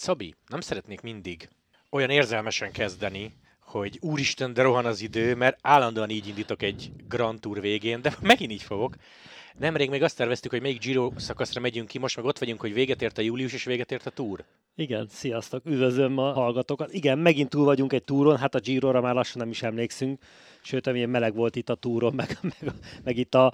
Szabi, nem szeretnék mindig olyan érzelmesen kezdeni, hogy úristen, de rohan az idő, mert állandóan így indítok egy Grand Tour végén, de megint így fogok. Nemrég még azt terveztük, hogy melyik Giro szakaszra megyünk ki, most meg ott vagyunk, hogy véget ért a július és véget ért a túr. Igen, sziasztok, üdvözlöm a hallgatókat. Igen, megint túl vagyunk egy túron, hát a Giro-ra már lassan nem is emlékszünk, sőt, amilyen meleg volt itt a túron, meg, meg, meg itt a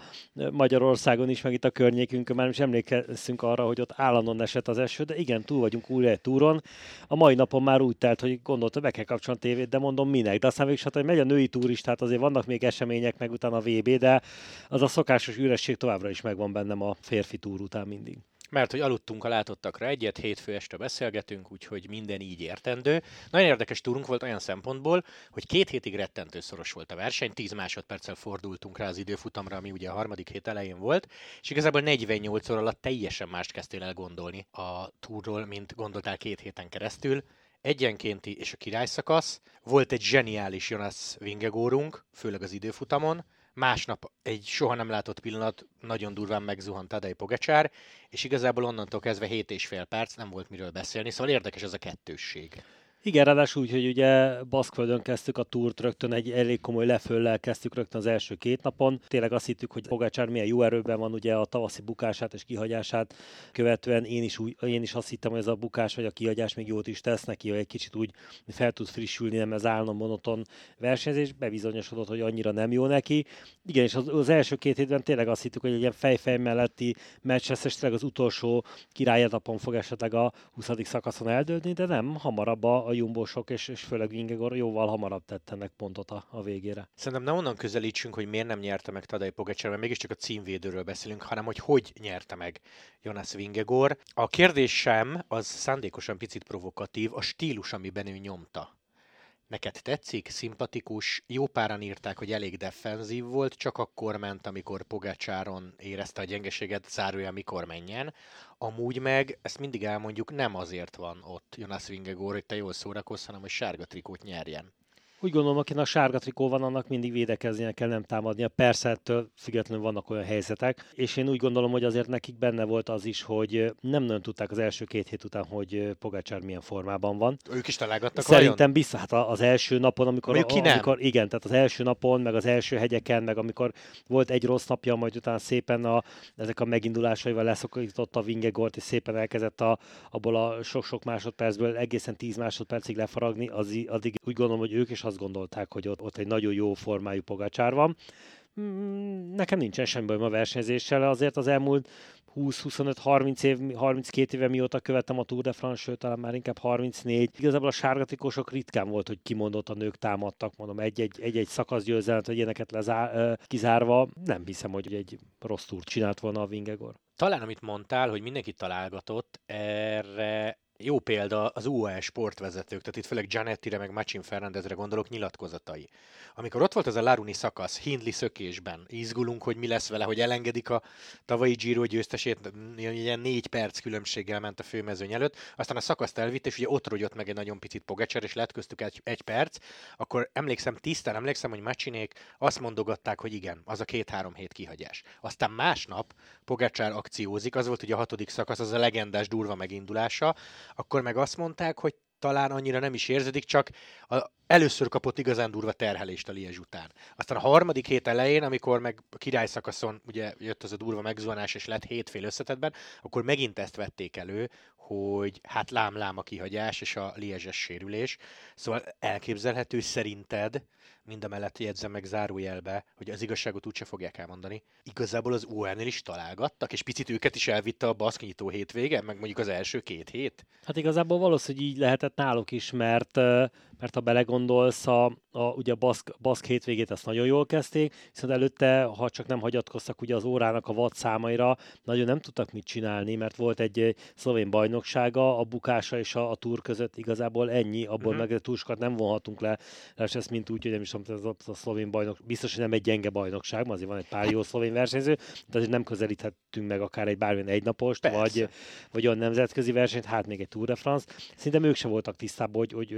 Magyarországon is, meg itt a környékünkön, már nem is emlékszünk arra, hogy ott állandóan esett az eső, de igen, túl vagyunk újra egy túron. A mai napon már úgy telt, hogy gondoltam, be kell kapcsolni a tévét, de mondom minek. De aztán végül hogy megy a női túr is, azért vannak még események, meg utána a VB, de az a szokásos üresség továbbra is megvan bennem a férfi túr után mindig. Mert hogy aludtunk a látottakra egyet, hétfő este beszélgetünk, úgyhogy minden így értendő. Nagyon érdekes túrunk volt olyan szempontból, hogy két hétig rettentő szoros volt a verseny, 10 másodperccel fordultunk rá az időfutamra, ami ugye a harmadik hét elején volt, és igazából 48 óra alatt teljesen mást kezdtél el gondolni a túrról, mint gondoltál két héten keresztül egyenkénti és a királyszakasz. Volt egy zseniális Jonas Vingegórunk, főleg az időfutamon, Másnap egy soha nem látott pillanat, nagyon durván megzuhant Tadej Pogacsár, és igazából onnantól kezdve 7 és fél perc nem volt miről beszélni, szóval érdekes ez a kettősség. Igen, ráadásul úgy, hogy ugye Baszkföldön kezdtük a túrt rögtön, egy elég komoly leföllel kezdtük rögtön az első két napon. Tényleg azt hittük, hogy Pogácsár milyen jó erőben van ugye a tavaszi bukását és kihagyását követően. Én is, úgy, én is azt hittem, hogy ez a bukás vagy a kihagyás még jót is tesz neki, hogy egy kicsit úgy fel tud frissülni, nem ez állnom monoton versenyzés. Bebizonyosodott, hogy annyira nem jó neki. Igen, és az, az első két hétben tényleg azt hittük, hogy egy ilyen fejfej melletti meccs lesz, és az utolsó királyetapon fog esetleg a 20. szakaszon eldődni, de nem, hamarabb a, a jumbósok, és, és főleg Vingegor jóval hamarabb tettenek pontot a, a végére. Szerintem nem onnan közelítsünk, hogy miért nem nyerte meg Tadej Pogacar, mert mégiscsak a címvédőről beszélünk, hanem hogy hogy nyerte meg Jonas Vingegor. A kérdésem az szándékosan picit provokatív, a stílus, amiben ő nyomta. Neked tetszik, szimpatikus, jó páran írták, hogy elég defenzív volt, csak akkor ment, amikor Pogácsáron érezte a gyengeséget, zárója mikor menjen. Amúgy meg, ezt mindig elmondjuk, nem azért van ott Jonas Vingegor, hogy te jól szórakozz, hanem hogy sárga trikót nyerjen. Úgy gondolom, akinek a sárga trikó van, annak mindig védekeznie kell, nem támadnia. Persze ettől függetlenül vannak olyan helyzetek, és én úgy gondolom, hogy azért nekik benne volt az is, hogy nem nagyon tudták az első két hét után, hogy Pogácsár milyen formában van. Ők is találgattak Szerintem biztos, hát az első napon, amikor, a, ki nem. amikor, igen, tehát az első napon, meg az első hegyeken, meg amikor volt egy rossz napja, majd utána szépen a, ezek a megindulásaival leszokított a Vingegort, és szépen elkezdett a, abból a sok-sok másodpercből egészen 10 másodpercig lefaragni, az, addig úgy gondolom, hogy ők is azt gondolták, hogy ott, ott egy nagyon jó formájú pogacsár van. Mm, nekem nincsen semmi bajom a versenyzéssel, azért az elmúlt 20-25-30 év, 32 éve mióta követem a Tour de France, sőt, talán már inkább 34. Igazából a sárgatikosok ritkán volt, hogy kimondott a nők támadtak, mondom, egy-egy, egy-egy vagy ilyeneket lezár, kizárva. Nem hiszem, hogy egy rossz túrt csinált volna a Vingegor. Talán, amit mondtál, hogy mindenki találgatott, erre jó példa az UAE sportvezetők, tehát itt főleg Gianetti-re, meg Machin Fernandezre gondolok nyilatkozatai. Amikor ott volt ez a Laruni szakasz, Hindley szökésben, izgulunk, hogy mi lesz vele, hogy elengedik a tavalyi Giro győztesét, ilyen négy perc különbséggel ment a főmezőny előtt, aztán a szakaszt elvitt, és ugye ott rogyott meg egy nagyon picit Pogacser, és lett köztük egy, egy perc, akkor emlékszem, tisztán emlékszem, hogy Machinék azt mondogatták, hogy igen, az a két-három hét kihagyás. Aztán másnap Pogacser akciózik, az volt ugye a hatodik szakasz, az a legendás durva megindulása, akkor meg azt mondták, hogy talán annyira nem is érződik, csak a, először kapott igazán durva terhelést a Liezs után. Aztán a harmadik hét elején, amikor meg a király szakaszon ugye jött az a durva megzuhanás, és lett hétfél összetetben, akkor megint ezt vették elő, hogy hát lám-lám a kihagyás és a liezses sérülés. Szóval elképzelhető szerinted, mind a mellett jegyzem meg zárójelbe, hogy az igazságot úgyse fogják elmondani. Igazából az UN-nél is találgattak, és picit őket is elvitte a baszknyitó hétvége, meg mondjuk az első két hét? Hát igazából valószínűleg így lehetett náluk is, mert mert ha belegondolsz, a, a, ugye a baszk, baszk hétvégét ezt nagyon jól kezdték, viszont előtte, ha csak nem hagyatkoztak ugye az órának a watt számaira, nagyon nem tudtak mit csinálni, mert volt egy szlovén bajnoksága, a bukása és a, a túr között igazából ennyi, abból uh-huh. meg túl sokat nem vonhatunk le, és ezt mint úgy, hogy nem is tudom, ez a, szlovén bajnok, biztos, hogy nem egy gyenge bajnokság, azért van egy pár jó szlovén versenyző, de azért nem közelíthettünk meg akár egy bármilyen egynapost, vagy, vagy olyan nemzetközi versenyt, hát még egy Tour de France. Szerintem ők sem voltak tisztában, hogy, hogy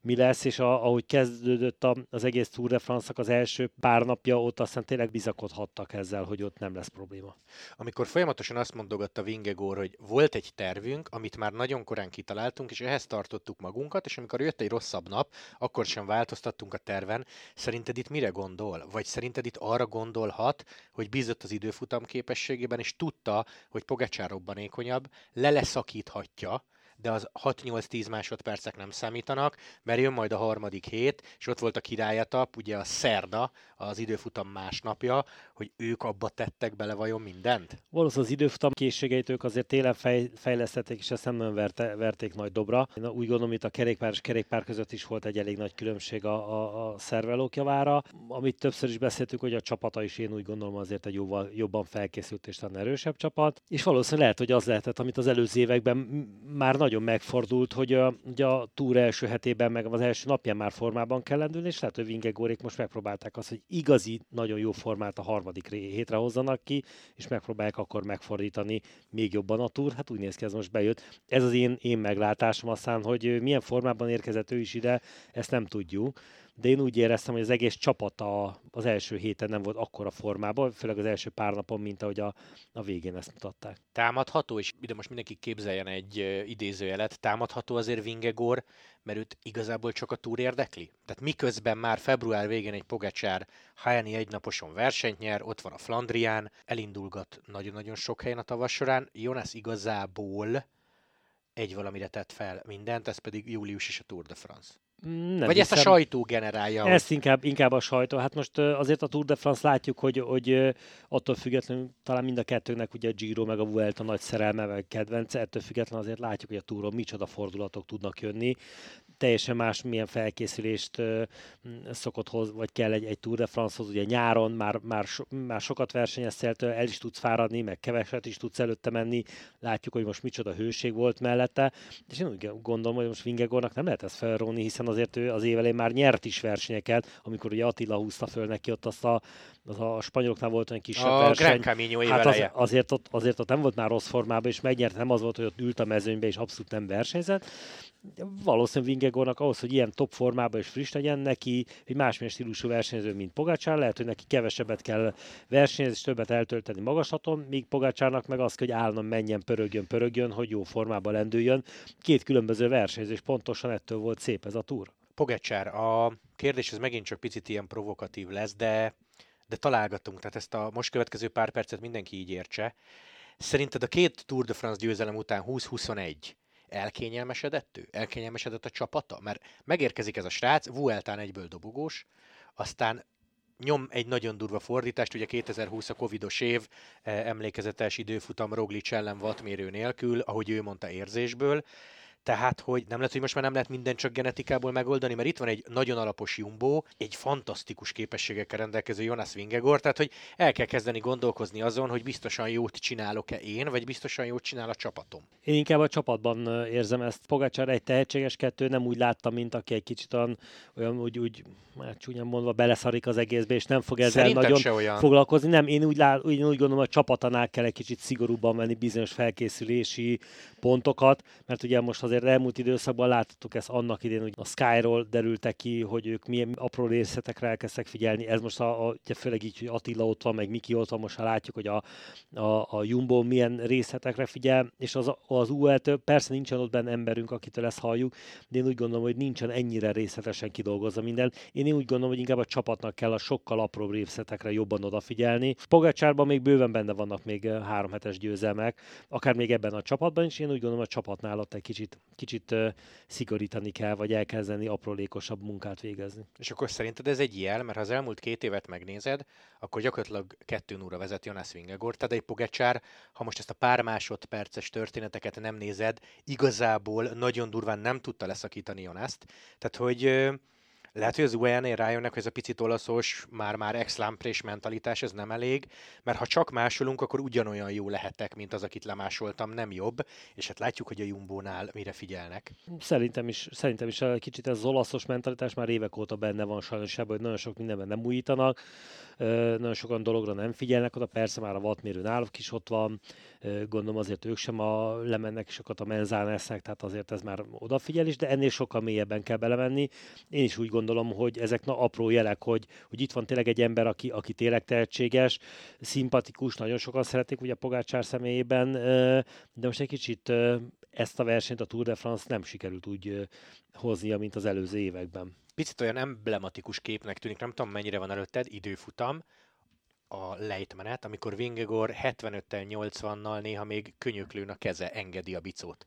mi lesz, és a, ahogy kezdődött a, az egész Tour de france az első pár napja, ott aztán tényleg bizakodhattak ezzel, hogy ott nem lesz probléma. Amikor folyamatosan azt mondogatta Vingegor, hogy volt egy tervünk, amit már nagyon korán kitaláltunk, és ehhez tartottuk magunkat, és amikor jött egy rosszabb nap, akkor sem változtattunk a terven. Szerinted itt mire gondol? Vagy szerinted itt arra gondolhat, hogy bízott az időfutam képességében, és tudta, hogy Pogacsár robbanékonyabb, le leszakíthatja, de az 6-8-10 másodpercek nem számítanak, mert jön majd a harmadik hét, és ott volt a királyatap, ugye a szerda, az időfutam másnapja, hogy ők abba tettek bele vajon mindent? Valószínűleg az időfutam készségeit ők azért télen fej, fejlesztették, és ezt nem verte, verték nagy dobra. Én úgy gondolom, itt a kerékpár és kerékpár között is volt egy elég nagy különbség a, a, a szervelók javára. Amit többször is beszéltük, hogy a csapata is én úgy gondolom azért egy jóval, jobban felkészült és talán erősebb csapat. És valószínűleg lehet, hogy az lehetett, amit az előző években már nagyon megfordult, hogy a, ugye a túr első hetében, meg az első napján már formában kell lendülni, és lehet, hogy Vingegórék most megpróbálták azt, hogy igazi, nagyon jó formát a harmadik hétre hozzanak ki, és megpróbálják akkor megfordítani még jobban a túr. Hát úgy néz ki, ez most bejött. Ez az én, én meglátásom aztán, hogy milyen formában érkezett ő is ide, ezt nem tudjuk de én úgy éreztem, hogy az egész csapat a, az első héten nem volt akkora formában, főleg az első pár napon, mint ahogy a, a végén ezt mutatták. Támadható, és ide most mindenki képzeljen egy idézőjelet, támadható azért Vingegor, mert őt igazából csak a túr érdekli? Tehát miközben már február végén egy Pogacsár Hájani egynaposon versenyt nyer, ott van a Flandrián, elindulgat nagyon-nagyon sok helyen a tavas során, Jonas igazából egy valamire tett fel mindent, ez pedig július és a Tour de France. Nem Vagy hiszem, ezt a sajtó generálja? Ezt inkább, inkább a sajtó. Hát most azért a Tour de France látjuk, hogy, hogy attól függetlenül talán mind a kettőnek ugye a Giro meg a Vuelta nagy szerelme, meg kedvence, ettől függetlenül azért látjuk, hogy a Touron micsoda fordulatok tudnak jönni teljesen más milyen felkészülést szokott hoz, vagy kell egy, egy Tour de France-hoz. Ugye nyáron már, már, so, már sokat versenyeztél, el is tudsz fáradni, meg keveset is tudsz előtte menni. Látjuk, hogy most micsoda hőség volt mellette. És én úgy gondolom, hogy most Vingegornak nem lehet ezt felróni, hiszen azért ő az évelén már nyert is versenyeket, amikor ugye Attila húzta föl neki ott azt a, az a spanyoloknál volt egy kisebb a verseny. hát az, azért, ott, azért ott nem volt már rossz formában, és megnyert, nem az volt, hogy ott ült a mezőnybe, és abszolút nem versenyzett. Valószínűleg Vingegornak ahhoz, hogy ilyen top formában és friss legyen neki, egy másmilyen stílusú versenyző, mint Pogácsár, lehet, hogy neki kevesebbet kell versenyezni, és többet eltölteni magaslaton, míg Pogácsárnak meg az, hogy állnom menjen, pörögjön, pörögjön, hogy jó formában lendüljön. Két különböző versenyző, és pontosan ettől volt szép ez a túr. Pogácsár, a kérdés ez megint csak picit ilyen provokatív lesz, de de találgatunk, tehát ezt a most következő pár percet mindenki így értse. Szerinted a két Tour de France győzelem után 20-21 elkényelmesedett ő? Elkényelmesedett a csapata? Mert megérkezik ez a srác, Vueltán egyből dobogós, aztán nyom egy nagyon durva fordítást, ugye 2020 a covidos év, eh, emlékezetes időfutam Roglic ellen vatmérő nélkül, ahogy ő mondta érzésből, tehát, hogy nem lehet, hogy most már nem lehet minden csak genetikából megoldani, mert itt van egy nagyon alapos Jumbo, egy fantasztikus képességekkel rendelkező Jonas Vingegor, tehát, hogy el kell kezdeni gondolkozni azon, hogy biztosan jót csinálok-e én, vagy biztosan jót csinál a csapatom. Én inkább a csapatban érzem ezt. Pogácsár egy tehetséges kettő, nem úgy láttam, mint aki egy kicsit olyan, olyan úgy, úgy már csúnyán mondva beleszarik az egészbe, és nem fog ezzel Szerintem nagyon olyan. foglalkozni. Nem, én úgy, lá, úgy, úgy gondolom, hogy a csapatanál kell egy kicsit szigorúbban venni bizonyos felkészülési pontokat, mert ugye most az azért elmúlt időszakban láttuk ezt annak idén, hogy a Skyról derültek ki, hogy ők milyen apró részletekre elkezdtek figyelni. Ez most a, a ugye főleg így, hogy Attila ott van, meg Miki ott van, most ha látjuk, hogy a, a, a Jumbo milyen részletekre figyel, és az, az UL-től persze nincsen ott benne emberünk, akitől ezt halljuk, de én úgy gondolom, hogy nincsen ennyire részletesen kidolgozva minden. Én úgy gondolom, hogy inkább a csapatnak kell a sokkal apróbb részletekre jobban odafigyelni. Pogacsárban még bőven benne vannak még eh, három hetes győzelmek, akár még ebben a csapatban is. Én úgy gondolom, a csapatnál ott egy kicsit kicsit szigorítani kell, vagy elkezdeni aprólékosabb munkát végezni. És akkor szerinted ez egy jel, mert ha az elmúlt két évet megnézed, akkor gyakorlatilag kettő óra vezet Jonas Vingegor, egy Pogacsár, ha most ezt a pár másodperces történeteket nem nézed, igazából nagyon durván nem tudta leszakítani Jonaszt. Tehát, hogy Lehet, hogy az UEN-nél rájönnek, hogy ez a picit olaszos, már-már ex mentalitás, ez nem elég, mert ha csak másolunk, akkor ugyanolyan jó lehetek, mint az, akit lemásoltam, nem jobb, és hát látjuk, hogy a Jumbo-nál mire figyelnek. Szerintem is, szerintem is kicsit ez az olaszos mentalitás már évek óta benne van sajnos ebben, hogy nagyon sok mindenben nem újítanak, nagyon sokan dologra nem figyelnek oda, persze már a wattmérő náluk is ott van, gondolom azért ők sem a, lemennek sokat a menzán esznek, tehát azért ez már odafigyelés, de ennél sokkal mélyebben kell belemenni. Én is úgy gondolom, hogy ezek na, apró jelek, hogy, hogy itt van tényleg egy ember, aki, aki tényleg tehetséges, szimpatikus, nagyon sokan szeretik ugye Pogácsár személyében, de most egy kicsit ezt a versenyt a Tour de France nem sikerült úgy hoznia, mint az előző években. Picit olyan emblematikus képnek tűnik, nem tudom mennyire van előtted, időfutam, a lejtmenet, amikor Vingegor 75-tel 80-nal néha még könyöklőn a keze engedi a bicót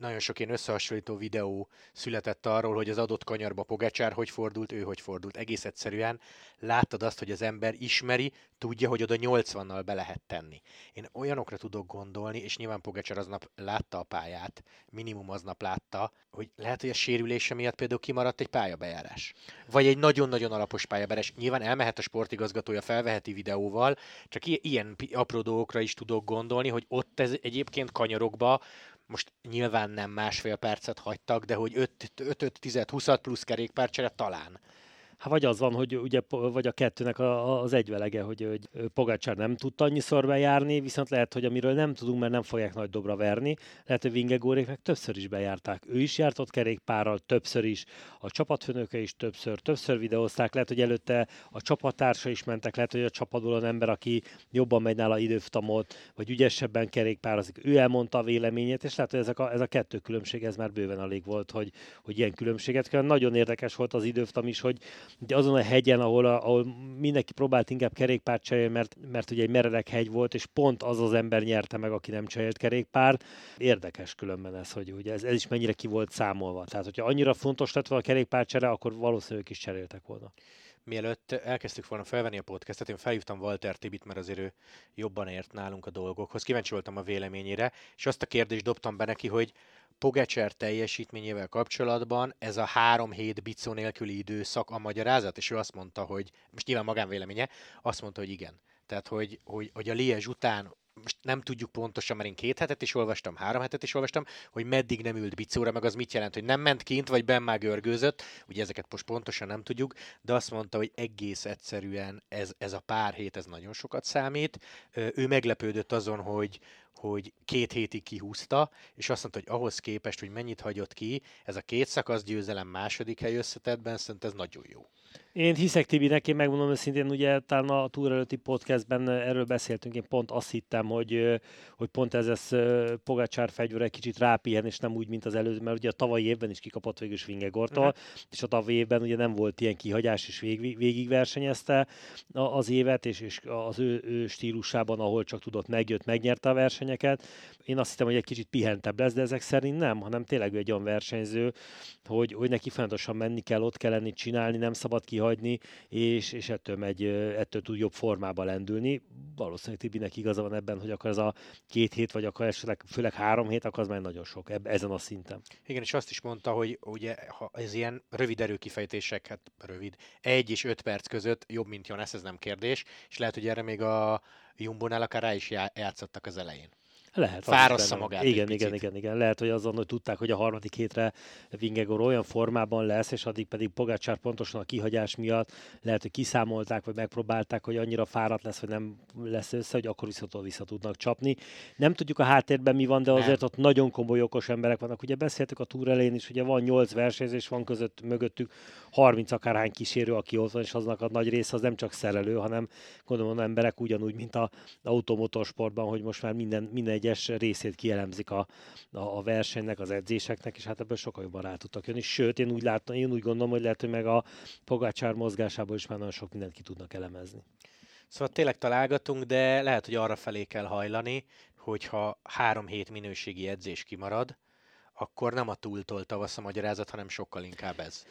nagyon sok ilyen összehasonlító videó született arról, hogy az adott kanyarba Pogacsár hogy fordult, ő hogy fordult. Egész egyszerűen láttad azt, hogy az ember ismeri, tudja, hogy oda 80-nal be lehet tenni. Én olyanokra tudok gondolni, és nyilván Pogacsár aznap látta a pályát, minimum aznap látta, hogy lehet, hogy a sérülése miatt például kimaradt egy pályabejárás. Vagy egy nagyon-nagyon alapos pályabejárás. Nyilván elmehet a sportigazgatója, felveheti videóval, csak ilyen apró dolgokra is tudok gondolni, hogy ott ez egyébként kanyarokba most nyilván nem másfél percet hagytak, de hogy 5-10-20 plusz kerékpárcsere talán. Hát vagy az van, hogy ugye, vagy a kettőnek az egyvelege, hogy, hogy Pogácsár nem tudta annyiszor bejárni, viszont lehet, hogy amiről nem tudunk, mert nem fogják nagy dobra verni, lehet, hogy Vingegórék meg többször is bejárták. Ő is járt ott kerékpárral, többször is, a csapatfőnöke is többször, többször videózták, lehet, hogy előtte a csapattársa is mentek, lehet, hogy a csapatból az ember, aki jobban megy nála időfutamot, vagy ügyesebben kerékpározik, ő elmondta a véleményét, és lehet, hogy ezek a, ez a kettő különbség, ez már bőven alig volt, hogy, hogy ilyen különbséget kell. Nagyon érdekes volt az időfutam is, hogy de azon a hegyen, ahol, a, ahol mindenki próbált inkább kerékpárt cserélni, mert, mert ugye egy meredek hegy volt, és pont az az ember nyerte meg, aki nem cserélt kerékpárt. Érdekes különben ez, hogy ugye ez, ez is mennyire ki volt számolva. Tehát, hogyha annyira fontos lett volna a kerékpárcsere, akkor valószínűleg ők is cseréltek volna mielőtt elkezdtük volna felvenni a podcastet, én felhívtam Walter Tibit, mert azért ő jobban ért nálunk a dolgokhoz. Kíváncsi voltam a véleményére, és azt a kérdést dobtam be neki, hogy Pogacser teljesítményével kapcsolatban ez a három hét bicó nélküli időszak a magyarázat, és ő azt mondta, hogy, most nyilván magánvéleménye, azt mondta, hogy igen. Tehát, hogy, hogy, hogy a Liège után most nem tudjuk pontosan, mert én két hetet is olvastam, három hetet is olvastam, hogy meddig nem ült bicóra, meg az mit jelent, hogy nem ment kint, vagy ben már görgőzött, ugye ezeket most pontosan nem tudjuk, de azt mondta, hogy egész egyszerűen ez, ez a pár hét, ez nagyon sokat számít. Ő meglepődött azon, hogy, hogy két hétig kihúzta, és azt mondta, hogy ahhoz képest, hogy mennyit hagyott ki, ez a két szakasz győzelem második hely összetettben, szerintem ez nagyon jó. Én hiszek Tibinek, én megmondom őszintén, ugye talán a túl előtti podcastben erről beszéltünk, én pont azt hittem, hogy, hogy pont ez ez Pogacsár fegyver egy kicsit rápihen, és nem úgy, mint az előző, mert ugye a tavalyi évben is kikapott végül is Vingegortól, uh-huh. és a tavalyi évben ugye nem volt ilyen kihagyás, és vég, végig versenyezte az évet, és, és az ő, ő stílusában, ahol csak tudott, megjött, megnyerte a versenyeket. Én azt hittem, hogy egy kicsit pihentebb lesz, de ezek szerint nem, hanem tényleg egy olyan versenyző, hogy, hogy neki folyamatosan menni kell, ott kell lenni, csinálni, nem szabad kihagyni, és, és ettől, megy, ettől tud jobb formába lendülni. Valószínűleg Tibinek igaza van ebben, hogy akkor ez a két hét, vagy akkor esetleg főleg három hét, akkor az már nagyon sok eb- ezen a szinten. Igen, és azt is mondta, hogy ugye ha ez ilyen rövid erőkifejtések, hát rövid, egy és öt perc között jobb, mint Jonas, ez nem kérdés, és lehet, hogy erre még a Jumbo-nál akár rá is játszottak az elején. Lehet. Fárassza magát igen, igen, igen, igen. Lehet, hogy azon, hogy tudták, hogy a harmadik hétre Vingegor olyan formában lesz, és addig pedig Pogácsár pontosan a kihagyás miatt lehet, hogy kiszámolták, vagy megpróbálták, hogy annyira fáradt lesz, hogy nem lesz össze, hogy akkor viszont vissza tudnak csapni. Nem tudjuk a háttérben mi van, de azért nem. ott nagyon komoly okos emberek vannak. Ugye beszéltük a túr elején is, ugye van 8 versenyzés, van között mögöttük 30 akárhány kísérő, aki ott van, és aznak a nagy része az nem csak szerelő, hanem gondolom emberek ugyanúgy, mint a automotorsportban, hogy most már minden, minden egy egyes részét kielemzik a, a, a versenynek, az edzéseknek, és hát ebből sokkal jobban rá tudtak jönni. Sőt, én úgy, látom, én úgy gondolom, hogy lehet, hogy meg a Pogácsár mozgásából is már nagyon sok mindent ki tudnak elemezni. Szóval tényleg találgatunk, de lehet, hogy arra felé kell hajlani, hogyha három hét minőségi edzés kimarad, akkor nem a túltól tavasz a magyarázat, hanem sokkal inkább ez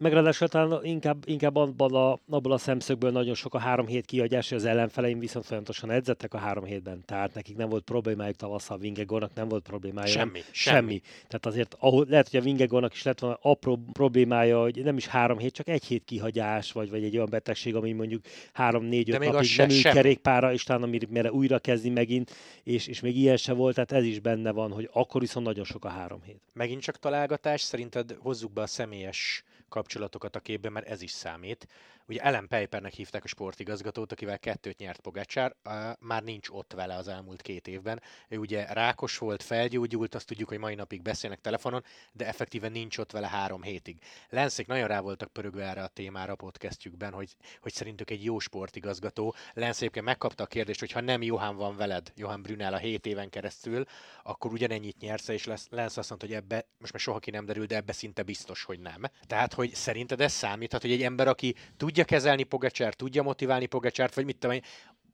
meg ráadásul talán inkább, inkább abban a, abból a szemszögből nagyon sok a három hét kiadás, az ellenfeleim viszont folyamatosan edzettek a három hétben, tehát nekik nem volt problémájuk tavasszal, Vingegornak nem volt problémája. Semmi, semmi. semmi. Tehát azért ahol, lehet, hogy a Vingegornak is lett volna apró problémája, hogy nem is három hét, csak egy hét kihagyás, vagy, vagy egy olyan betegség, ami mondjuk három, négy, öt napig nem ül kerékpára, és talán amire újra kezdi megint, és, és még ilyen se volt, tehát ez is benne van, hogy akkor viszont nagyon sok a három hét. Megint csak találgatás, szerinted hozzuk be a személyes kapcsolatokat a képbe, mert ez is számít. Ugye Ellen Peipernek hívták a sportigazgatót, akivel kettőt nyert Pogacsár, már nincs ott vele az elmúlt két évben. Ő ugye rákos volt, felgyógyult, azt tudjuk, hogy mai napig beszélnek telefonon, de effektíven nincs ott vele három hétig. Lenszék nagyon rá voltak pörögve erre a témára a podcastjükben, hogy, hogy szerintük egy jó sportigazgató. Lenszék megkapta a kérdést, hogy ha nem Johan van veled, Johan Brunel a hét éven keresztül, akkor ugyanennyit nyersz, és Lensz azt mondta, hogy ebbe, most már soha ki nem derül, de ebbe szinte biztos, hogy nem. Tehát, hogy szerinted ez számíthat, hogy egy ember, aki tudja tudja kezelni Pogacsár, tudja motiválni Pogacsárt, vagy mit tudom én,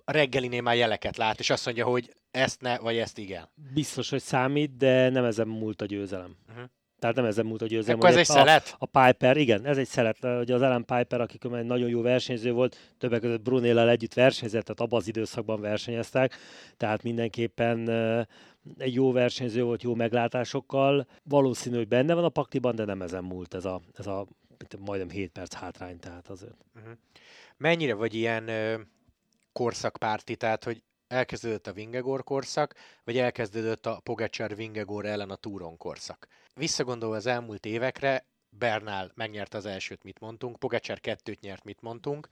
a reggelinél már jeleket lát, és azt mondja, hogy ezt ne, vagy ezt igen. Biztos, hogy számít, de nem ezen múlt a győzelem. Uh-huh. Tehát nem ezen múlt a győzelem. Akkor ez egy a, szelet? A Piper, igen, ez egy szelet. Ugye az Ellen Piper, aki egy nagyon jó versenyző volt, többek között Brunéllel együtt versenyzett, tehát abban az időszakban versenyeztek, tehát mindenképpen egy jó versenyző volt, jó meglátásokkal. Valószínű, hogy benne van a paktiban, de nem ezen múlt ez a, ez a majdnem 7 perc hátrány, tehát azért. Uh-huh. Mennyire vagy ilyen ö, korszakpárti, tehát hogy elkezdődött a Vingegor korszak, vagy elkezdődött a Pogacar Vingegor ellen a Túron korszak? Visszagondolva az elmúlt évekre, Bernál megnyerte az elsőt, mit mondtunk, Pogacar kettőt nyert, mit mondtunk,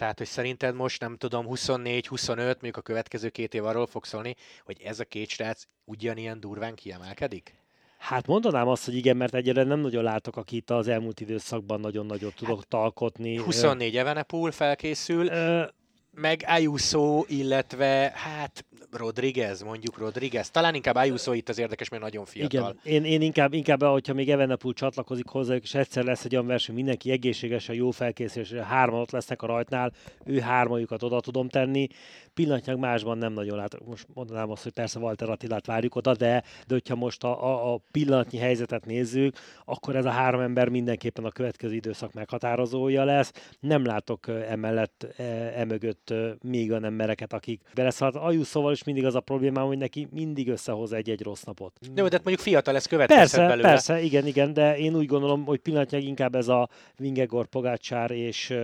tehát, hogy szerinted most nem tudom, 24-25, mondjuk a következő két év arról fog szólni, hogy ez a két srác ugyanilyen durván kiemelkedik? Hát mondanám azt, hogy igen, mert egyre nem nagyon látok, aki itt az elmúlt időszakban nagyon nagyot tudott hát, alkotni. 24 Evenepoel felkészül, ö... meg Ayuso, illetve hát Rodriguez, mondjuk Rodriguez. Talán inkább Ayuso itt az érdekes, mert nagyon fiatal. Igen, én, én inkább, inkább, hogyha még Evenepoel csatlakozik hozzá, és egyszer lesz egy olyan verseny, mindenki egészségesen, jó felkészülés, hárman ott lesznek a rajtnál, ő hármajukat oda tudom tenni. Pillanatnyilag másban nem nagyon látok. Most mondanám azt, hogy persze Walter Attilát várjuk oda, de, de hogyha most a, a, a pillanatnyi helyzetet nézzük, akkor ez a három ember mindenképpen a következő időszak meghatározója lesz. Nem látok emellett, emögött még olyan embereket, akik beleszállt. Ajuszóval is mindig az a problémám, hogy neki mindig összehoz egy-egy rossz napot. Jó, de hát mondjuk fiatal lesz következhet persze, belőle. Persze, igen, igen, de én úgy gondolom, hogy pillanatnyilag inkább ez a Vingegor, Pogácsár és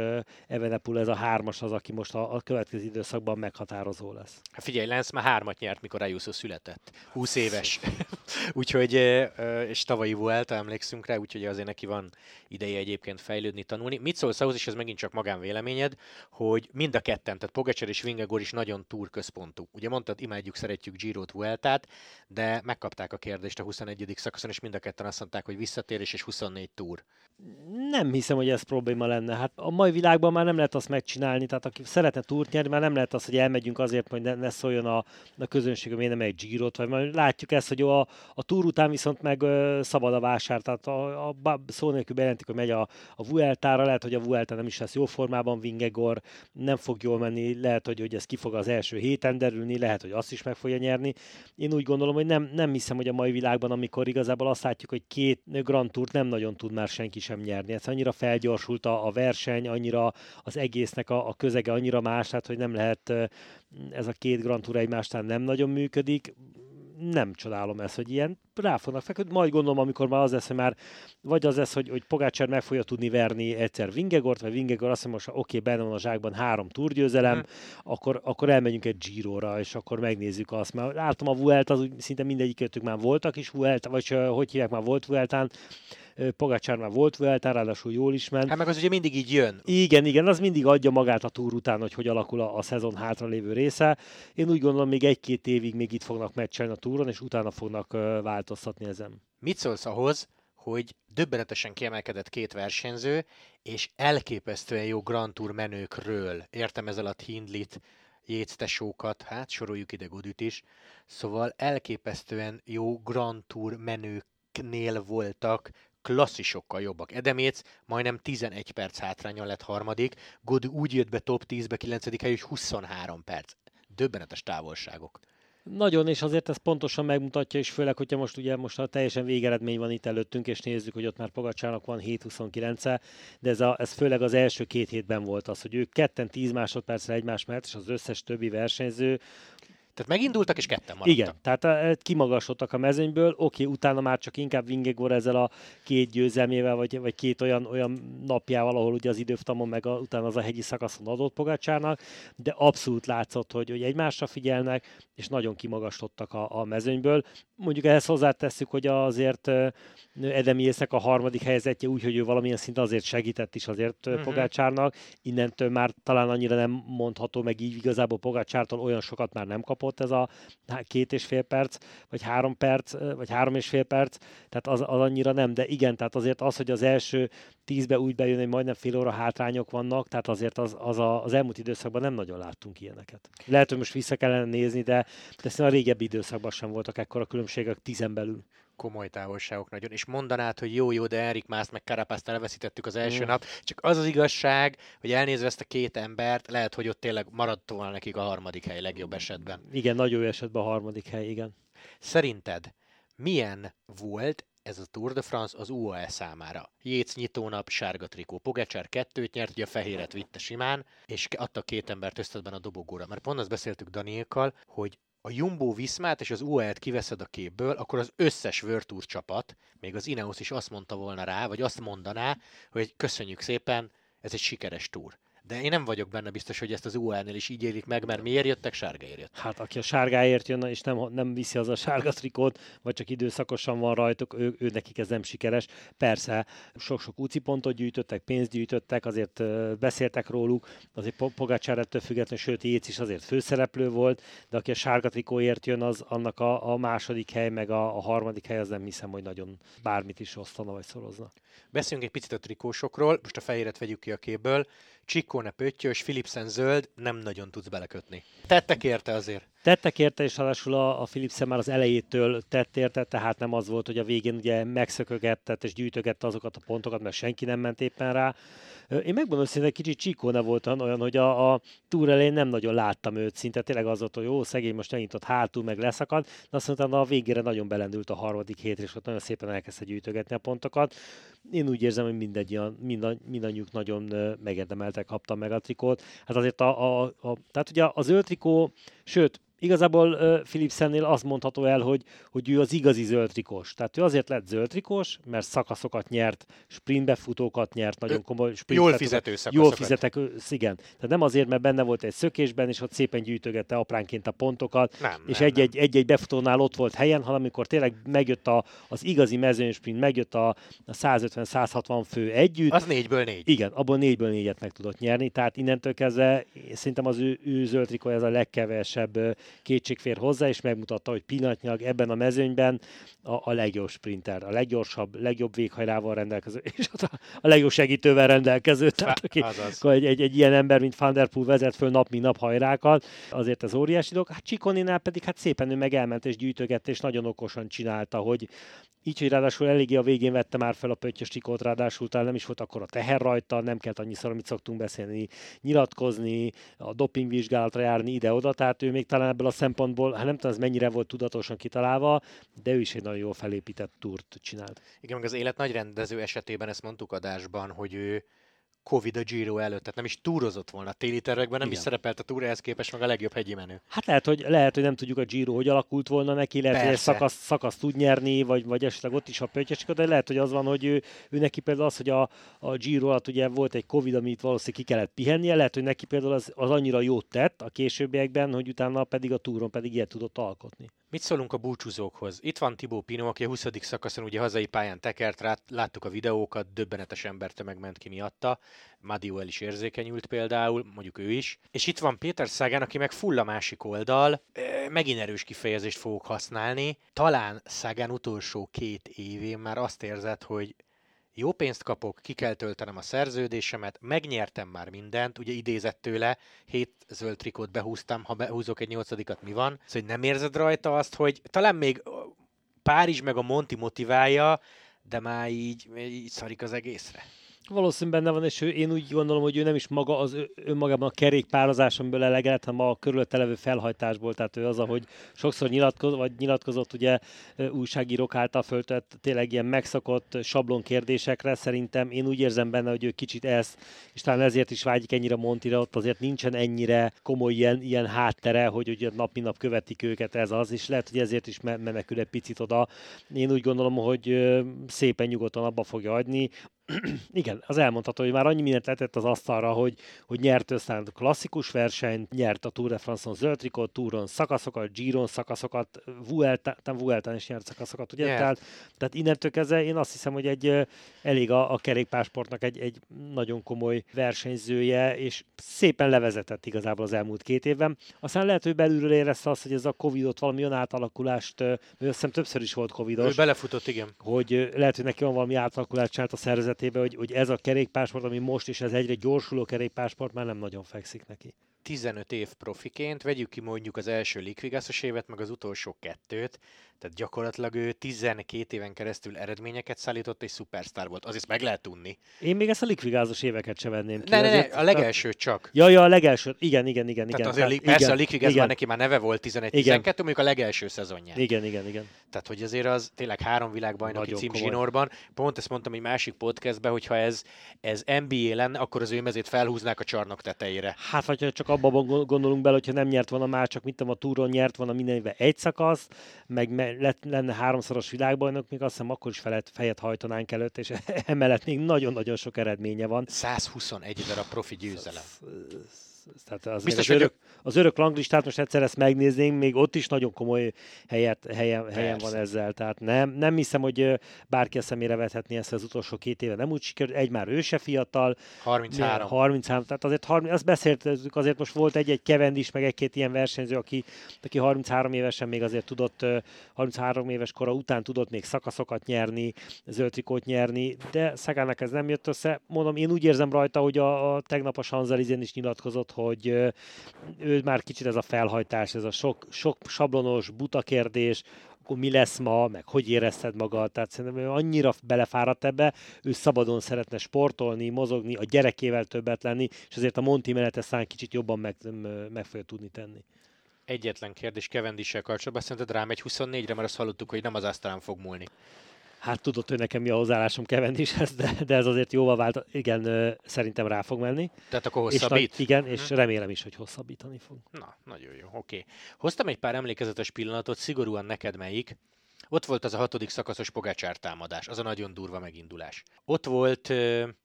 Evenepul, ez a hármas az, aki most a, a következő időszakban meghatározó lesz. Hát figyelj, Lenz már hármat nyert, mikor Ayuso született. 20 éves. úgyhogy, és tavalyi Vuelta emlékszünk rá, úgyhogy azért neki van ideje egyébként fejlődni, tanulni. Mit szólsz ahhoz, és ez megint csak magánvéleményed, hogy mind a ketten, tehát Pogacsár és Vingegor is nagyon túrközpontú. Ugye mondtad, imádjuk, szeretjük Giro-t, Vueltát, de megkapták a kérdést a 21. szakaszon, és mind a ketten azt mondták, hogy visszatérés és 24 túr. Nem hiszem, hogy ez probléma lenne. Hát a mai világban már nem lehet azt megcsinálni, tehát aki szeretne túrt nyerni, már nem lehet az, hogy elmegyünk azért, hogy ne, ne szóljon a, a közönség, hogy nem egy Girot, vagy majd látjuk ezt, hogy a, a túr után viszont meg ö, szabad a vásár, tehát a, a, a szó nélkül bejelentik, hogy megy a, a Vueltára, lehet, hogy a Vuelta nem is lesz jó formában, Vingegor nem fog jól menni, lehet, hogy, hogy ez ki fog az első héten derülni, lehet, hogy azt is meg fogja nyerni. Én úgy gondolom, hogy nem, nem hiszem, hogy a mai világban, amikor igazából azt látjuk, hogy két Grand Tourt nem nagyon tud már senki sem nyerni. Ez annyira felgyorsult a, a verseny, annyira az egésznek a, a közege annyira más, tehát hogy nem lehet ez a két Grand Tour egymásnál nem nagyon működik nem csodálom ezt, hogy ilyen rá fognak feküdni. Majd gondolom, amikor már az lesz, hogy már vagy az lesz, hogy, hogy Pogácsár meg fogja tudni verni egyszer Vingegort, vagy Vingegor azt mondja, most oké, okay, benne van a zsákban három túrgyőzelem, mm. akkor, akkor elmegyünk egy Giro-ra, és akkor megnézzük azt. Mert látom a Vuelt, az úgy szinte mindegyikőtük már voltak is Vuelt, vagy hogy hívják, már volt Vueltán, Pogacsár már volt Vuelta, ráadásul jól is ment. Hát meg az ugye mindig így jön. Igen, igen, az mindig adja magát a túr után, hogy hogy alakul a, a szezon hátralévő része. Én úgy gondolom, még egy-két évig még itt fognak meccselni a túron, és utána fognak változtatni ezen. Mit szólsz ahhoz, hogy döbbenetesen kiemelkedett két versenyző, és elképesztően jó Grand Tour menőkről, értem ez alatt Hindlit, jéztesókat, hát soroljuk ide Godüt is, szóval elképesztően jó Grand Tour menőknél voltak klasszisokkal jobbak. Edeméc majdnem 11 perc hátrányon lett harmadik, God úgy jött be top 10-be 9. hely, hogy 23 perc. Döbbenetes távolságok. Nagyon, és azért ez pontosan megmutatja, és főleg, hogyha most ugye most a teljesen végeredmény van itt előttünk, és nézzük, hogy ott már Pogacsának van 7-29-e, de ez, a, ez főleg az első két hétben volt az, hogy ők ketten 10 másodpercre egymás mellett, és az összes többi versenyző tehát megindultak, és ketten maradtak. Igen, tehát eh, kimagasodtak a mezőnyből, oké, utána már csak inkább Vingegor ezzel a két győzelmével, vagy, vagy két olyan, olyan napjával, ahol ugye az időftamon, meg a, utána az a hegyi szakaszon adott Pogácsának, de abszolút látszott, hogy, hogy egymásra figyelnek, és nagyon kimagasodtak a, a mezőnyből. Mondjuk ehhez hozzátesszük, hogy azért eh, Edemiészek a harmadik helyzetje úgy, hogy ő valamilyen szint azért segített is azért uh-huh. Pogácsárnak. Innentől már talán annyira nem mondható, meg így igazából Pogácsártól olyan sokat már nem kapott ez a két és fél perc, vagy három perc, vagy három és fél perc, tehát az, az annyira nem, de igen, tehát azért az, hogy az első tízbe úgy bejön, hogy majdnem fél óra hátrányok vannak, tehát azért az, az a, az elmúlt időszakban nem nagyon láttunk ilyeneket. Lehet, hogy most vissza kellene nézni, de, de a régebbi időszakban sem voltak ekkora különbségek tizen belül komoly távolságok nagyon, és mondanád, hogy jó, jó, de Erik Mász meg Karapászt elveszítettük az első mm. nap, csak az az igazság, hogy elnézve ezt a két embert, lehet, hogy ott tényleg maradt volna nekik a harmadik hely legjobb esetben. Igen, nagyon jó esetben a harmadik hely, igen. Szerinted milyen volt ez a Tour de France az UAE számára. Jéz nyitónap, sárga trikó. Pogacsár kettőt nyert, ugye a fehéret vitte simán, és adta két embert összetben a dobogóra. Mert pont azt beszéltük Daniékkal, hogy a Jumbo Viszmát és az UAE-t kiveszed a képből, akkor az összes Virtus csapat, még az Ineos is azt mondta volna rá, vagy azt mondaná, hogy köszönjük szépen, ez egy sikeres túr de én nem vagyok benne biztos, hogy ezt az UL-nél is így élik meg, mert miért jöttek, sárgáért jött. Hát aki a sárgáért jön, és nem, nem viszi az a sárga trikót, vagy csak időszakosan van rajtuk, ő, ő nekik ez nem sikeres. Persze, sok-sok úci pontot gyűjtöttek, pénzt gyűjtöttek, azért beszéltek róluk, azért Pogácsár ettől függetlenül, sőt Jéz is azért főszereplő volt, de aki a sárga trikóért jön, az annak a, a második hely, meg a, a harmadik hely, az nem hiszem, hogy nagyon bármit is osztana vagy szorozna. Beszéljünk egy picit a trikósokról, most a fehéret vegyük ki a képből. Csikkóne pöttyös, Philipsen zöld, nem nagyon tudsz belekötni. Tettek érte azért? Tettek érte, és ráadásul a, a Philipsen már az elejétől tett érte, tehát nem az volt, hogy a végén ugye megszökögetett és gyűjtögette azokat a pontokat, mert senki nem ment éppen rá. Én megmondom hogy egy kicsit Csikóna volt olyan, hogy a, a túr elején nem nagyon láttam őt, szinte tényleg az volt, hogy jó, szegény most ott hátul, meg leszakad, de azt mondtam, a végére nagyon belendült a harmadik hétre, és ott nagyon szépen elkezdte gyűjtögetni a pontokat. Én úgy érzem, hogy mindegy, mind, mindannyiuk nagyon megérdemeltek, kaptam meg a trikót. Hát azért a, a, a tehát ugye az zöld trikó, sőt, igazából Philipsennél azt mondható el, hogy, hogy ő az igazi zöldtrikos. Tehát ő azért lett zöldtrikos, mert szakaszokat nyert, sprintbefutókat nyert, nagyon komoly sprint Jól fizető. Jól fizetek, igen. Tehát nem azért, mert benne volt egy szökésben, és ott szépen gyűjtögette apránként a pontokat, nem, és egy-egy, egy-egy befutónál ott volt helyen, hanem amikor tényleg megjött a, az igazi mezőnysprint, megjött a, a 150-160 fő együtt. Az négyből négy. Igen, abból négyből négyet meg tudott nyerni, tehát innentől kezdve szerintem az ő, ő zöldtrikó ez a legkevesebb kétség fér hozzá, és megmutatta, hogy pillanatnyilag ebben a mezőnyben a, a legjobb sprinter, a leggyorsabb, legjobb véghajrával rendelkező, és a, a legjobb segítővel rendelkező. Tehát aki, egy, egy, egy, ilyen ember, mint Van der Poel vezet föl nap, mint nap hajrákat, azért ez óriási dolog. Hát Csikoninál pedig hát szépen ő meg elment és gyűjtögette, és nagyon okosan csinálta, hogy így, hogy ráadásul eléggé a végén vette már fel a pöttyös tikót, ráadásul talán nem is volt akkor a teher rajta, nem kellett annyiszor, amit szoktunk beszélni, nyilatkozni, a dopingvizsgálatra járni ide-oda, tehát ő még talán ebből a szempontból, hát nem tudom, ez mennyire volt tudatosan kitalálva, de ő is egy nagyon jól felépített túrt csinált. Igen, meg az élet nagy rendező esetében ezt mondtuk adásban, hogy ő Covid a Giro előtt, tehát nem is túrozott volna. A téli tervekben nem Igen. is szerepelt a túrához képest meg a legjobb hegyi menő. Hát lehet, hogy, lehet, hogy nem tudjuk a Giro, hogy alakult volna neki, lehet, Persze. hogy szakasz, szakasz tud nyerni, vagy, vagy esetleg ott is a pöttyesik, de lehet, hogy az van, hogy ő, ő neki például az, hogy a, a Giro alatt ugye volt egy Covid, amit valószínűleg ki kellett pihennie, lehet, hogy neki például az, az annyira jót tett a későbbiekben, hogy utána pedig a túron pedig ilyet tudott alkotni. Mit szólunk a búcsúzókhoz? Itt van Tibó Pino, aki a 20. szakaszon ugye hazai pályán tekert, láttuk a videókat, döbbenetes embertömeg ment ki miatta. Madio el is érzékenyült például, mondjuk ő is. És itt van Péter Szágán, aki meg full a másik oldal. Megint erős kifejezést fogok használni. Talán Szágán utolsó két évén már azt érzett, hogy jó pénzt kapok, ki kell töltenem a szerződésemet, megnyertem már mindent, ugye idézett tőle, hét zöld trikót behúztam, ha behúzok egy nyolcadikat, mi van? Szóval nem érzed rajta azt, hogy talán még Párizs meg a Monti motiválja, de már így, így szarik az egészre. Valószínűleg benne van, és ő, én úgy gondolom, hogy ő nem is maga az önmagában a kerékpározás, amiből eleget, hanem a körülötte levő felhajtásból. Tehát ő az, ahogy sokszor nyilatkozott, vagy nyilatkozott ugye újságírók által föltett tényleg ilyen megszokott sablon kérdésekre. Szerintem én úgy érzem benne, hogy ő kicsit ezt, és talán ezért is vágyik ennyire Montira, ott azért nincsen ennyire komoly ilyen, ilyen háttere, hogy ugye nap mint nap követik őket ez az, és lehet, hogy ezért is menekül egy picit oda. Én úgy gondolom, hogy szépen nyugodtan abba fogja adni. igen, az elmondható, hogy már annyi mindent letett az asztalra, hogy, hogy nyert aztán klasszikus versenyt, nyert a Tour de France-on zöld trikot, Touron szakaszokat, Giron szakaszokat, Vuelta, Vueltán is nyert szakaszokat, ugye? Yeah. Tehát, tehát innentől kezdve én azt hiszem, hogy egy elég a, a kerékpásportnak egy, egy nagyon komoly versenyzője, és szépen levezetett igazából az elmúlt két évben. Aztán lehet, hogy belülről érezte azt, hogy ez a Covid-ot valami olyan átalakulást, mert azt hiszem többször is volt Covid-os. Ő belefutott, igen. Hogy lehet, hogy neki van valami átalakulást csinált a szervezet tekintetében, hogy, hogy ez a kerékpásport, ami most is ez egyre gyorsuló kerékpásport, már nem nagyon fekszik neki. 15 év profiként, vegyük ki mondjuk az első Liquigászos évet, meg az utolsó kettőt, tehát gyakorlatilag ő 12 éven keresztül eredményeket szállított, és szupersztár volt. Azért meg lehet tudni. Én még ezt a likvigázos éveket sem venném ki. Ne, ne, ne, a legelső csak. Ja, ja, a legelső. Igen, igen, igen. Tehát igen. azért, Tehát, persze igen, a likvigáz már neki már neve volt 11-12, mondjuk a legelső szezonja. Igen, igen, igen. Tehát, hogy azért az tényleg három világbajnoki cím zsinórban. Pont ezt mondtam egy másik podcastben, hogy ha ez, ez NBA lenne, akkor az ő mezét felhúznák a csarnok tetejére. Hát, vagy csak abban gondolunk bele, hogyha nem nyert volna már, csak mint a túron nyert volna minden évben egy szakasz, meg lett, lenne háromszoros világbajnok, még azt hiszem akkor is felett, fejet hajtanánk előtt, és emellett még nagyon-nagyon sok eredménye van. 121 darab profi győzelem. Tehát az, Biztos, az, örök, az örök langlistát most egyszer ezt megnéznénk, még ott is nagyon komoly helyet, helyen, helyen van ezzel. Tehát nem, nem hiszem, hogy bárki a szemére vethetné ezt az utolsó két éve. Nem úgy sikerült, egy már ő se fiatal. 33. 33. Tehát azért 30, azt beszéltük, azért most volt egy-egy kevend is, meg egy-két ilyen versenyző, aki, aki 33 évesen még azért tudott, 33 éves kora után tudott még szakaszokat nyerni, zöldtrikót nyerni, de Szegának ez nem jött össze. Mondom, én úgy érzem rajta, hogy a, a tegnap a Sanzelizén is nyilatkozott, hogy ő már kicsit ez a felhajtás, ez a sok, sok sablonos, buta kérdés, akkor mi lesz ma, meg hogy érezted magad, tehát szerintem ő annyira belefáradt ebbe, ő szabadon szeretne sportolni, mozogni, a gyerekével többet lenni, és azért a Monti menet ezt kicsit jobban meg, meg fogja tudni tenni. Egyetlen kérdés Kevendissel kapcsolatban, szerinted rám egy 24-re, mert azt hallottuk, hogy nem az asztalán fog múlni. Hát tudod, hogy nekem mi a hozzáállásom Kevendishez, de, de ez azért jóval vált. Igen, szerintem rá fog menni. Tehát akkor hosszabbít? És, igen, és hmm. remélem is, hogy hosszabbítani fog. Na, nagyon jó, oké. Okay. Hoztam egy pár emlékezetes pillanatot, szigorúan neked melyik. Ott volt az a hatodik szakaszos Pogácsár támadás, az a nagyon durva megindulás. Ott volt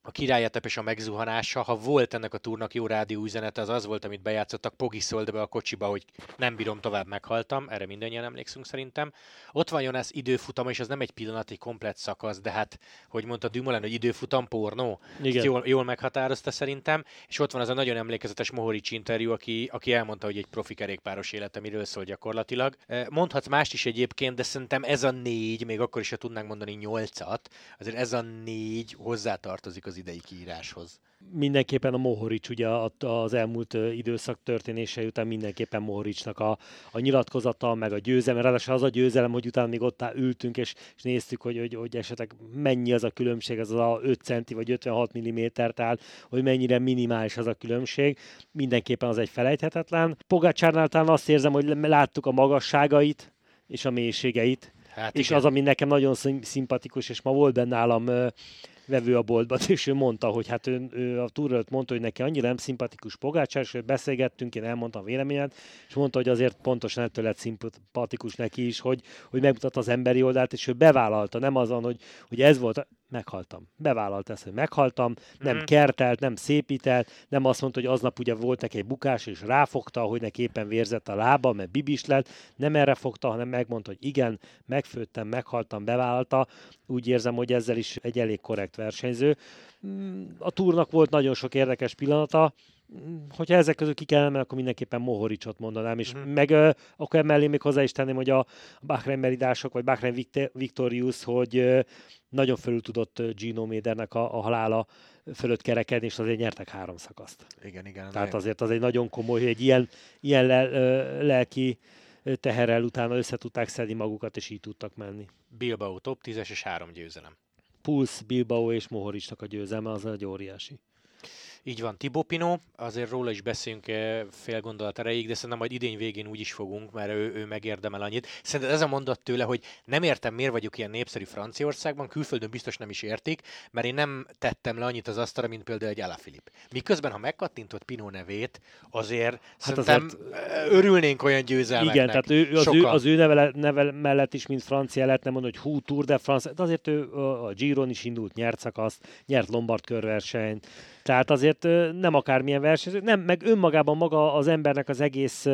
a királyetep és a megzuhanása, ha volt ennek a túrnak jó rádió üzenete, az az volt, amit bejátszottak, Pogi szólt be a kocsiba, hogy nem bírom tovább, meghaltam, erre mindannyian emlékszünk szerintem. Ott van Jonas időfutam, és az nem egy pillanati komplet szakasz, de hát, hogy mondta Dumoulin, hogy időfutam pornó, Igen. Jól, jól, meghatározta szerintem, és ott van az a nagyon emlékezetes Mohorics interjú, aki, aki elmondta, hogy egy profi kerékpáros élete miről szól gyakorlatilag. Mondhatsz mást is egyébként, de szerintem ez a négy, még akkor is, ha tudnánk mondani nyolcat, azért ez a négy hozzátartozik az idei kiíráshoz. Mindenképpen a Mohorics ugye az elmúlt időszak történései után mindenképpen Mohoricsnak a, a nyilatkozata, meg a győzelem, ráadásul az a győzelem, hogy utána még ott ültünk, és, és néztük, hogy, hogy, hogy esetleg mennyi az a különbség, az a 5 centi vagy 56 mm áll, hogy mennyire minimális az a különbség. Mindenképpen az egy felejthetetlen. Pogácsárnál talán azt érzem, hogy láttuk a magasságait, és a mélységeit, Hát és igen. az, ami nekem nagyon szimpatikus, és ma volt benne nálam vevő a boltban, és ő mondta, hogy hát ő, ő a túrőt mondta, hogy neki annyira nem szimpatikus Pogácsár, és beszélgettünk, én elmondtam véleményet, és mondta, hogy azért pontosan ettől lett szimpatikus neki is, hogy, hogy megmutatta az emberi oldalt, és ő bevállalta, nem azon, hogy, hogy ez volt, meghaltam. Bevállalt ezt, hogy meghaltam, nem mm. kertelt, nem szépített, nem azt mondta, hogy aznap ugye volt neki egy bukás, és ráfogta, hogy neki éppen vérzett a lába, mert bibis lett. Nem erre fogta, hanem megmondta, hogy igen, megfőttem, meghaltam, bevállalta. Úgy érzem, hogy ezzel is egy elég korrekt versenyző. Mm, a túrnak volt nagyon sok érdekes pillanata, hogyha ezek közül ki kell akkor mindenképpen Mohoricsot mondanám, és mm. meg uh, akkor emellé még hozzá is tenném, hogy a Bahrein Meridások, vagy Bahrein Victorious, hogy uh, nagyon fölül tudott Gino Médernek a, a halála fölött kerekedni, és azért nyertek három szakaszt. Igen, igen. Tehát azért az egy nagyon komoly, hogy egy ilyen, ilyen le, lelki teherrel utána össze tudták szedni magukat, és így tudtak menni. Bilbao top 10-es és három győzelem. Pulsz, Bilbao és Mohorisnak a győzelme, az egy óriási. Így van, Tibó Pino, azért róla is beszélünk eh, fél gondolat erejéig, de szerintem majd idén végén úgy is fogunk, mert ő, ő megérdemel annyit. Szerintem ez a mondat tőle, hogy nem értem, miért vagyok ilyen népszerű Franciaországban, külföldön biztos nem is értik, mert én nem tettem le annyit az asztalra, mint például egy Alaphilipp. Miközben, ha megkattintott Pino nevét, azért hát szerintem azért... Eh, örülnénk olyan győzelmeknek. Igen, tehát ő, az, ő, az ő neve, neve mellett is, mint francia lehetne mondani, hogy hú, Tour de France, de azért ő a Giron is indult, nyert szakaszt, nyert Lombard körversenyt, tehát azért nem akármilyen versenyző, nem, meg önmagában maga az embernek az egész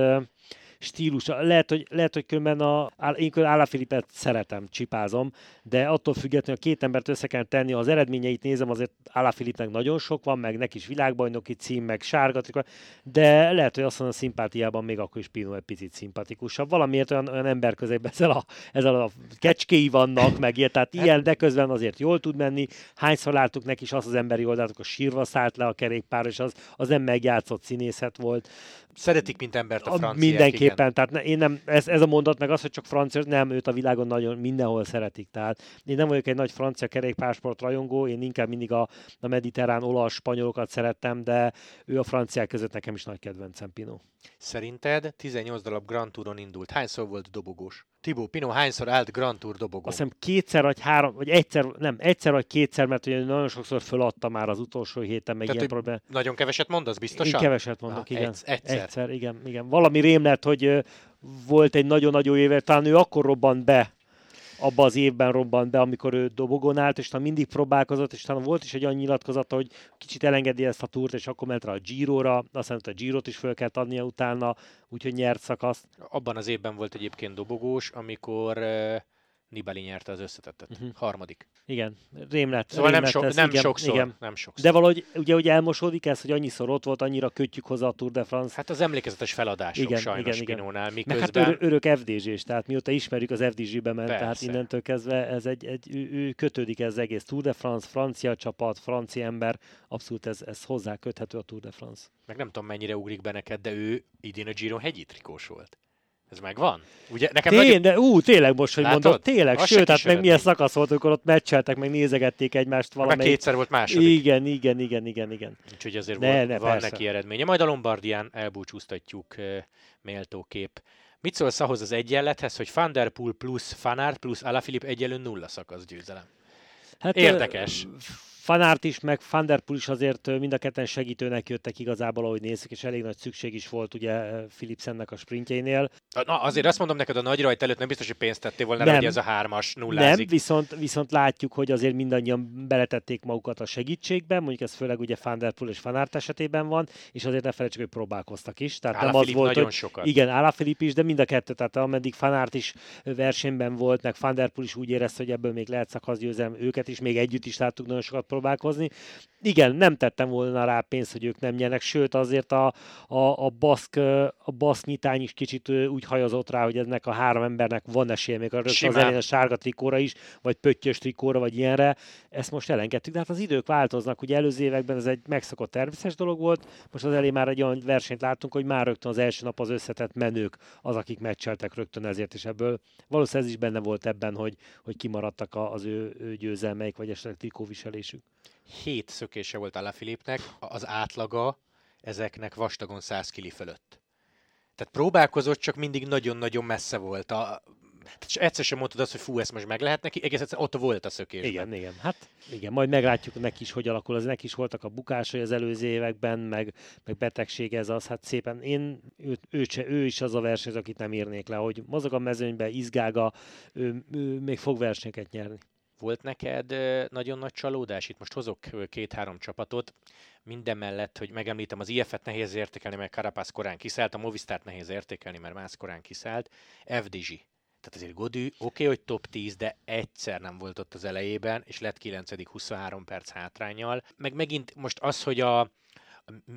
stílusa. Lehet, hogy, lehet, hogy különben a, én különben Filipet szeretem, csipázom, de attól függetlenül a két embert össze kell tenni, az eredményeit nézem, azért Filipnek nagyon sok van, meg neki is világbajnoki cím, meg sárga de lehet, hogy azt mondom, a szimpátiában még akkor is Pino egy picit szimpatikusabb. Valamiért olyan, olyan ember közében ezzel a, ezzel a kecskéi vannak, meg ilyen, tehát ilyen, de közben azért jól tud menni. Hányszor láttuk neki is azt az emberi oldalt, akkor sírva szállt le a kerékpár, és az, az nem megjátszott színészet volt. Szeretik, mint embert a franciák. Mindenképpen, igen. tehát én nem, ez, ez, a mondat, meg az, hogy csak francia, nem, őt a világon nagyon mindenhol szeretik. Tehát én nem vagyok egy nagy francia kerékpársport rajongó, én inkább mindig a, a mediterrán olasz spanyolokat szerettem, de ő a franciák között nekem is nagy kedvencem, Pino. Szerinted 18 darab Grand Touron indult. Hányszor volt dobogós? Tibó Pino hányszor állt Grand Tour dobogó? Azt hiszem kétszer vagy három, vagy egyszer, nem, egyszer vagy kétszer, mert ugye nagyon sokszor föladta már az utolsó héten, meg Tehát, ilyen problémát. Nagyon keveset mondasz, biztosan? Én keveset mondok, ah, igen. Egyszer. egyszer. Igen, igen. Valami rém lett, hogy volt egy nagyon-nagyon éve, talán ő akkor robbant be abban az évben robbant be, amikor ő dobogon állt, és mindig próbálkozott, és talán volt is egy olyan nyilatkozata, hogy kicsit elengedi ezt a túrt, és akkor ment rá a Giro-ra, aztán a Girot is föl kell adnia utána, úgyhogy nyert szakaszt. Abban az évben volt egyébként dobogós, amikor Nibali nyerte az összetettet. Uh-huh. Harmadik. Igen, rém lett. Szóval rém nem, so, ez, nem, igen, sokszor, igen. nem sokszor. De valahogy ugye, hogy elmosódik ez, hogy annyiszor ott volt, annyira kötjük hozzá a Tour de France. Hát az emlékezetes feladások igen, sajnos igen, igen. Spinónál, miközben... Meg hát örök FDZ-s, tehát mióta ismerjük az FDZ-be ment, Persze. tehát innentől kezdve ez egy, egy ő, ő kötődik ez egész Tour de France, francia csapat, francia ember, abszolút ez, ez hozzá köthető a Tour de France. Meg nem tudom mennyire ugrik be neked, de ő idén a Giro hegyi trikós volt. Ez megvan? Ugye, nekem Tény, nagy... de ú, tényleg most, hogy Látod? mondod, tényleg, Azt sőt, tehát meg milyen szakasz volt, amikor ott meccseltek, meg nézegették egymást valamelyik. Meg kétszer volt második. Igen, igen, igen, igen, igen. Úgyhogy azért ne, volt, ne, van persze. neki eredménye. Majd a Lombardián elbúcsúztatjuk uh, méltó kép. Mit szólsz ahhoz az egyenlethez, hogy Van Der Poel plusz Fanart plusz Alaphilipp egyenlő nulla szakasz győzelem? Hát, Érdekes. Uh, Fanárt is, meg Fanderpool is azért mind a ketten segítőnek jöttek igazából, ahogy nézzük, és elég nagy szükség is volt ugye Philipsennek a sprintjénél. Na, azért azt mondom neked, a nagy rajt előtt nem biztos, hogy pénzt tettél volna, nem, hogy ez a hármas nullázik. Nem, viszont, viszont látjuk, hogy azért mindannyian beletették magukat a segítségbe, mondjuk ez főleg ugye Fanderpool és Fanárt esetében van, és azért ne felejtsük, hogy próbálkoztak is. Tehát Ála nem az volt, hogy, sokat. Igen, Ála Filip is, de mind a kettő, tehát ameddig Fanárt is versenyben volt, meg Fanderpool is úgy érezte, hogy ebből még lehet szakaszgyőzelem, őket is még együtt is láttuk nagyon sokat próbálkozni. Igen, nem tettem volna rá pénzt, hogy ők nem nyernek, sőt azért a, a, a, baszk, a baszk nyitány is kicsit úgy hajazott rá, hogy ennek a három embernek van esélye, még az elején a sárga trikóra is, vagy pöttyös trikóra, vagy ilyenre. Ezt most elengedtük, de hát az idők változnak, ugye előző években ez egy megszokott természetes dolog volt, most az elé már egy olyan versenyt láttunk, hogy már rögtön az első nap az összetett menők az, akik meccseltek rögtön ezért, és ebből valószínűleg ez is benne volt ebben, hogy, hogy kimaradtak az ő, ő győzelmeik, vagy esetleg trikóviselésük. Hét szökése volt a Filipnek, az átlaga ezeknek vastagon 100 kili fölött. Tehát próbálkozott, csak mindig nagyon-nagyon messze volt. A, és egyszer sem mondtad azt, hogy fú, ezt most meg lehet neki, egész egyszer ott volt a szökés. Igen, igen. Hát igen, majd meglátjuk neki is, hogy alakul. Az neki is voltak a bukásai az előző években, meg, meg betegség ez az. Hát szépen én, ő, ő, ő, ő is az a versenyző, akit nem írnék le, hogy mozog a mezőnybe, izgága, ő, ő még fog versenyeket nyerni. Volt neked nagyon nagy csalódás? Itt most hozok két-három csapatot. Minden mellett, hogy megemlítem, az IF-et nehéz értékelni, mert Carapaz korán kiszállt, a Movistart nehéz értékelni, mert más korán kiszállt. FDG. Tehát azért Godű, oké, okay, hogy top 10, de egyszer nem volt ott az elejében, és lett 9. 23 perc hátrányjal. Meg megint most az, hogy a,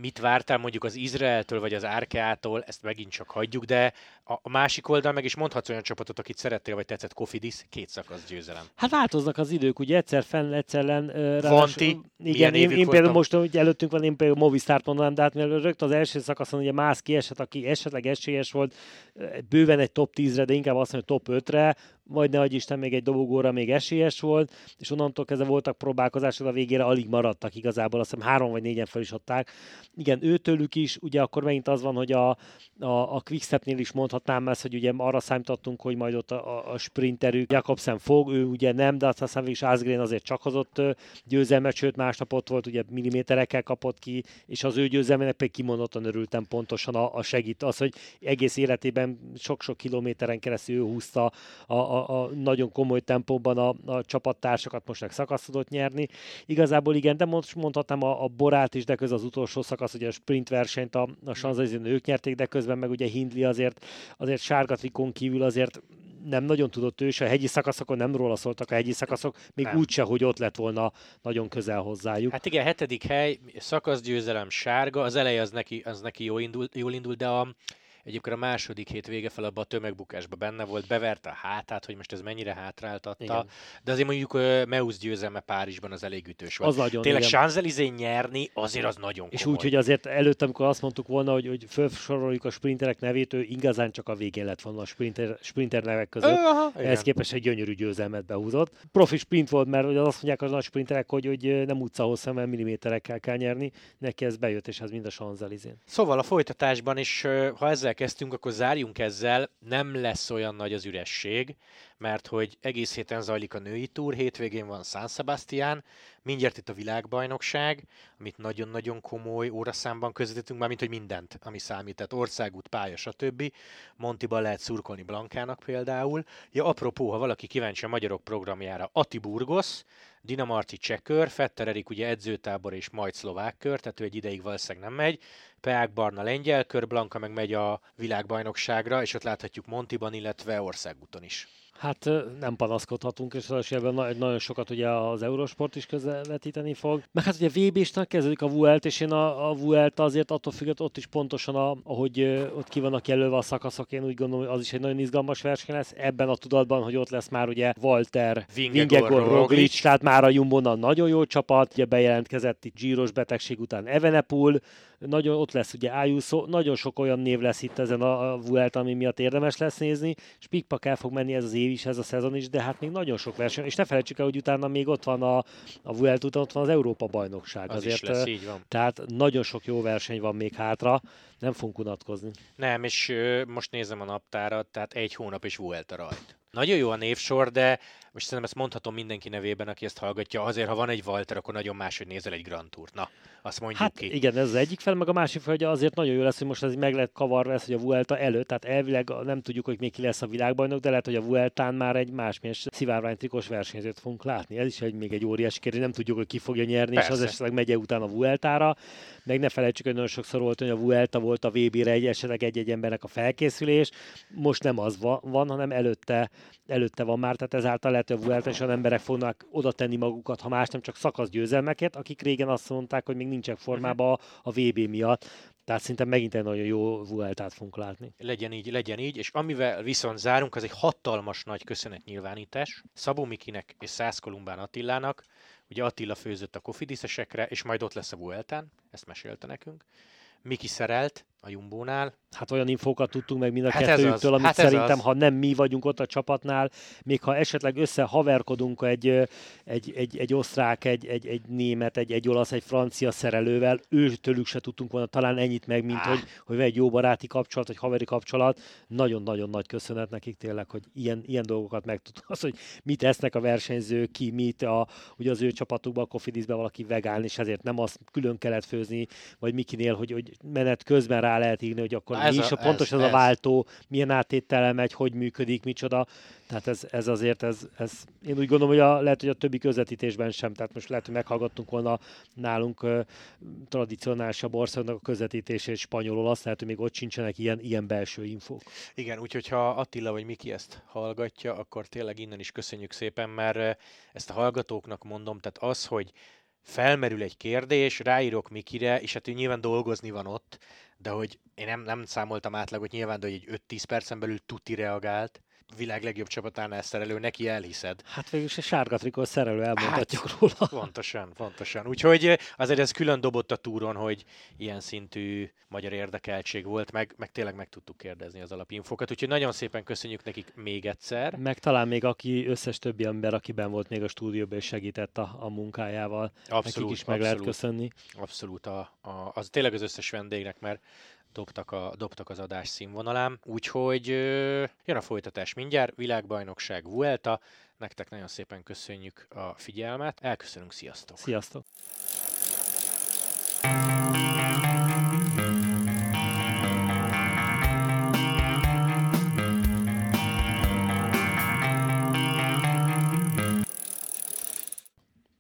mit vártál mondjuk az Izraeltől vagy az Árkeától, ezt megint csak hagyjuk, de a, a másik oldal meg is mondhatsz olyan csapatot, akit szerettél, vagy tetszett Kofidis, két szakasz győzelem. Hát változnak az idők, ugye egyszer fenn, egyszer len. Vanti, igen, én, én például most, hogy előttünk van, én például Movistart mondanám, de hát mivel rögtön az első szakaszon ugye Mász kiesett, aki esetleg esélyes volt, bőven egy top 10-re, de inkább azt mondja, top 5-re, vagy ne Isten még egy dobogóra még esélyes volt, és onnantól kezdve voltak próbálkozások, a végére alig maradtak igazából, azt hiszem három vagy négyen fel is adták. Igen, őtőlük is, ugye akkor megint az van, hogy a, a, a Quickstepnél is mondhatnám ezt, hogy ugye arra számítottunk, hogy majd ott a, a, sprinterük, Jakobsen fog, ő ugye nem, de aztán is Asgreen azért csak hozott győzelmet, sőt másnap ott volt, ugye milliméterekkel kapott ki, és az ő győzelmének pedig kimondottan örültem pontosan a, a segít, az, hogy egész életében sok-sok kilométeren keresztül ő húzta a, a, a nagyon komoly tempóban a, a csapattársakat, most meg szakasz tudott nyerni. Igazából igen, de most mondhatnám a, a Borát is, de közben az utolsó szakasz, ugye a sprint versenyt a, a Sanzalizén ők nyerték, de közben meg ugye Hindley azért, azért sárga trikón kívül azért nem nagyon tudott ő, és a hegyi szakaszokon nem róla szóltak a hegyi szakaszok, még nem. úgyse, hogy ott lett volna nagyon közel hozzájuk. Hát igen, hetedik hely, szakaszgyőzelem sárga, az eleje az neki, az neki jól indult, jól indult de a, Egyébként a második hét vége fel abban a tömegbukásban benne volt, beverte a hátát, hogy most ez mennyire hátráltatta. Igen. De azért mondjuk Meus győzelme Párizsban az elég ütős volt. Az nagyon, Tényleg champs nyerni, azért az nagyon És úgy, hogy azért előtt, amikor azt mondtuk volna, hogy, hogy felsoroljuk a sprinterek nevét, ő igazán csak a végén lett volna a sprinter, sprinter nevek között. Aha, Ehhez képest egy gyönyörű győzelmet behúzott. Profi sprint volt, mert azt mondják az nagy sprinterek, hogy, hogy nem utca hosszú, mert milliméterekkel kell nyerni. Neki ez bejött, és ez mind a champs Szóval a folytatásban is, ha ezzel kezdtünk, akkor zárjunk ezzel. Nem lesz olyan nagy az üresség, mert hogy egész héten zajlik a női túr, hétvégén van San Sebastian, mindjárt itt a világbajnokság, amit nagyon-nagyon komoly óraszámban közvetítünk, már mint hogy mindent, ami számít, tehát országút, pálya, stb. Montiban lehet szurkolni Blankának például. Ja, apropó, ha valaki kíváncsi a magyarok programjára, Ati Burgos, Dinamarci csekör, Fetter Erik ugye edzőtábor és majd szlovák kör, tehát ő egy ideig valószínűleg nem megy. Peák Barna lengyel kör, Blanka meg megy a világbajnokságra, és ott láthatjuk Montiban, illetve országúton is. Hát nem panaszkodhatunk, és ebben nagyon sokat ugye az Eurosport is közvetíteni fog. Meg hát ugye vb isnek kezdődik a Vuelt, és én a, a Vuelt azért attól függ, ott is pontosan, a, ahogy ott ki vannak jelölve a szakaszok, én úgy gondolom, hogy az is egy nagyon izgalmas verseny lesz. Ebben a tudatban, hogy ott lesz már ugye Walter, Vingegor, Roglic, tehát már a Jumbo nagyon jó csapat, ugye bejelentkezett itt Giros betegség után Evenepul, nagyon ott lesz ugye Ayuso, nagyon sok olyan név lesz itt ezen a, a Vuelt, ami miatt érdemes lesz nézni, és Pikpak el fog menni ez az év is, ez a szezon is, de hát még nagyon sok verseny, és ne felejtsük el, hogy utána még ott van a, a Vuelt után, ott van az Európa bajnokság. Az Azért, lesz, így van. Tehát nagyon sok jó verseny van még hátra, nem fogunk unatkozni. Nem, és ö, most nézem a naptárat, tehát egy hónap is Vuelta rajt. Nagyon jó a névsor, de most szerintem ezt mondhatom mindenki nevében, aki ezt hallgatja, azért, ha van egy Walter, akkor nagyon máshogy nézel egy Grand Tour. Na, azt mondjuk hát ki. igen, ez az egyik fel, meg a másik fel, hogy azért nagyon jó lesz, hogy most ez meg lehet kavarva lesz, hogy a Vuelta előtt, tehát elvileg nem tudjuk, hogy még ki lesz a világbajnok, de lehet, hogy a Vueltán már egy másmilyen szivárványtrikos versenyzőt fogunk látni. Ez is egy még egy óriási kérdés, nem tudjuk, hogy ki fogja nyerni, Persze. és az esetleg megye után a Vueltára. Meg ne felejtsük, hogy nagyon sokszor volt, hogy a Vuelta volt a VB-re egy esetleg egy-egy embernek a felkészülés. Most nem az van, hanem előtte, előtte van már, tehát ezáltal hogy a Vuelta és emberek fognak oda tenni magukat, ha más nem csak szakasz győzelmeket, akik régen azt mondták, hogy még nincsenek formában a VB miatt. Tehát szinte megint egy nagyon jó Vueltát fogunk látni. Legyen így, legyen így, és amivel viszont zárunk, az egy hatalmas nagy köszönet nyilvánítás Szabó Mikinek és Szász Kolumbán Attilának. Ugye Attila főzött a kofidiszesekre, és majd ott lesz a Vueltán, ezt mesélte nekünk. Miki szerelt, a Jumbónál. Hát olyan infókat tudtunk meg mind a hát kettőjüktől, amit hát szerintem, az. ha nem mi vagyunk ott a csapatnál, még ha esetleg összehaverkodunk egy, egy, egy, egy osztrák, egy, egy, egy német, egy, egy olasz, egy francia szerelővel, őtőlük se tudtunk volna talán ennyit meg, mint ah. hogy, hogy egy jó baráti kapcsolat, vagy haveri kapcsolat. Nagyon-nagyon nagy köszönet nekik tényleg, hogy ilyen, ilyen dolgokat megtudtuk. Az, hogy mit esznek a versenyzők, ki mit, a, ugye az ő csapatukban, a Kofidisben valaki vegán, és ezért nem azt külön kellett főzni, vagy Mikinél, hogy, hogy menet közben rá lehet írni, hogy akkor mi is a, pontos ez, ez, a váltó, milyen áttétele megy, hogy működik, micsoda. Tehát ez, ez azért, ez, ez, én úgy gondolom, hogy a, lehet, hogy a többi közvetítésben sem, tehát most lehet, hogy meghallgattunk volna nálunk uh, tradicionálisabb országnak a közvetítését spanyolul, azt lehet, hogy még ott sincsenek ilyen, ilyen belső infók. Igen, úgyhogy ha Attila vagy Miki ezt hallgatja, akkor tényleg innen is köszönjük szépen, mert ezt a hallgatóknak mondom, tehát az, hogy felmerül egy kérdés, ráírok Mikire, és hát ő nyilván dolgozni van ott, de hogy én nem, nem számoltam átlagot nyilván, de hogy egy 5-10 percen belül tuti reagált, világ legjobb csapatánál szerelő, neki elhiszed. Hát végül is a sárga trikó szerelő elmondhatjuk hát, róla. Pontosan, pontosan. Úgyhogy azért ez külön dobott a túron, hogy ilyen szintű magyar érdekeltség volt, meg, meg tényleg meg tudtuk kérdezni az alapinfokat. Úgyhogy nagyon szépen köszönjük nekik még egyszer. Meg talán még aki összes többi ember, akiben volt még a stúdióban és segített a, a munkájával. Abszolút, nekik is meg abszolút, lehet köszönni. Abszolút, a, a, az tényleg az összes vendégnek, mert dobtak, a, dobtak az adás színvonalán. Úgyhogy jön a folytatás mindjárt, világbajnokság Vuelta. Nektek nagyon szépen köszönjük a figyelmet. Elköszönünk, sziasztok! Sziasztok!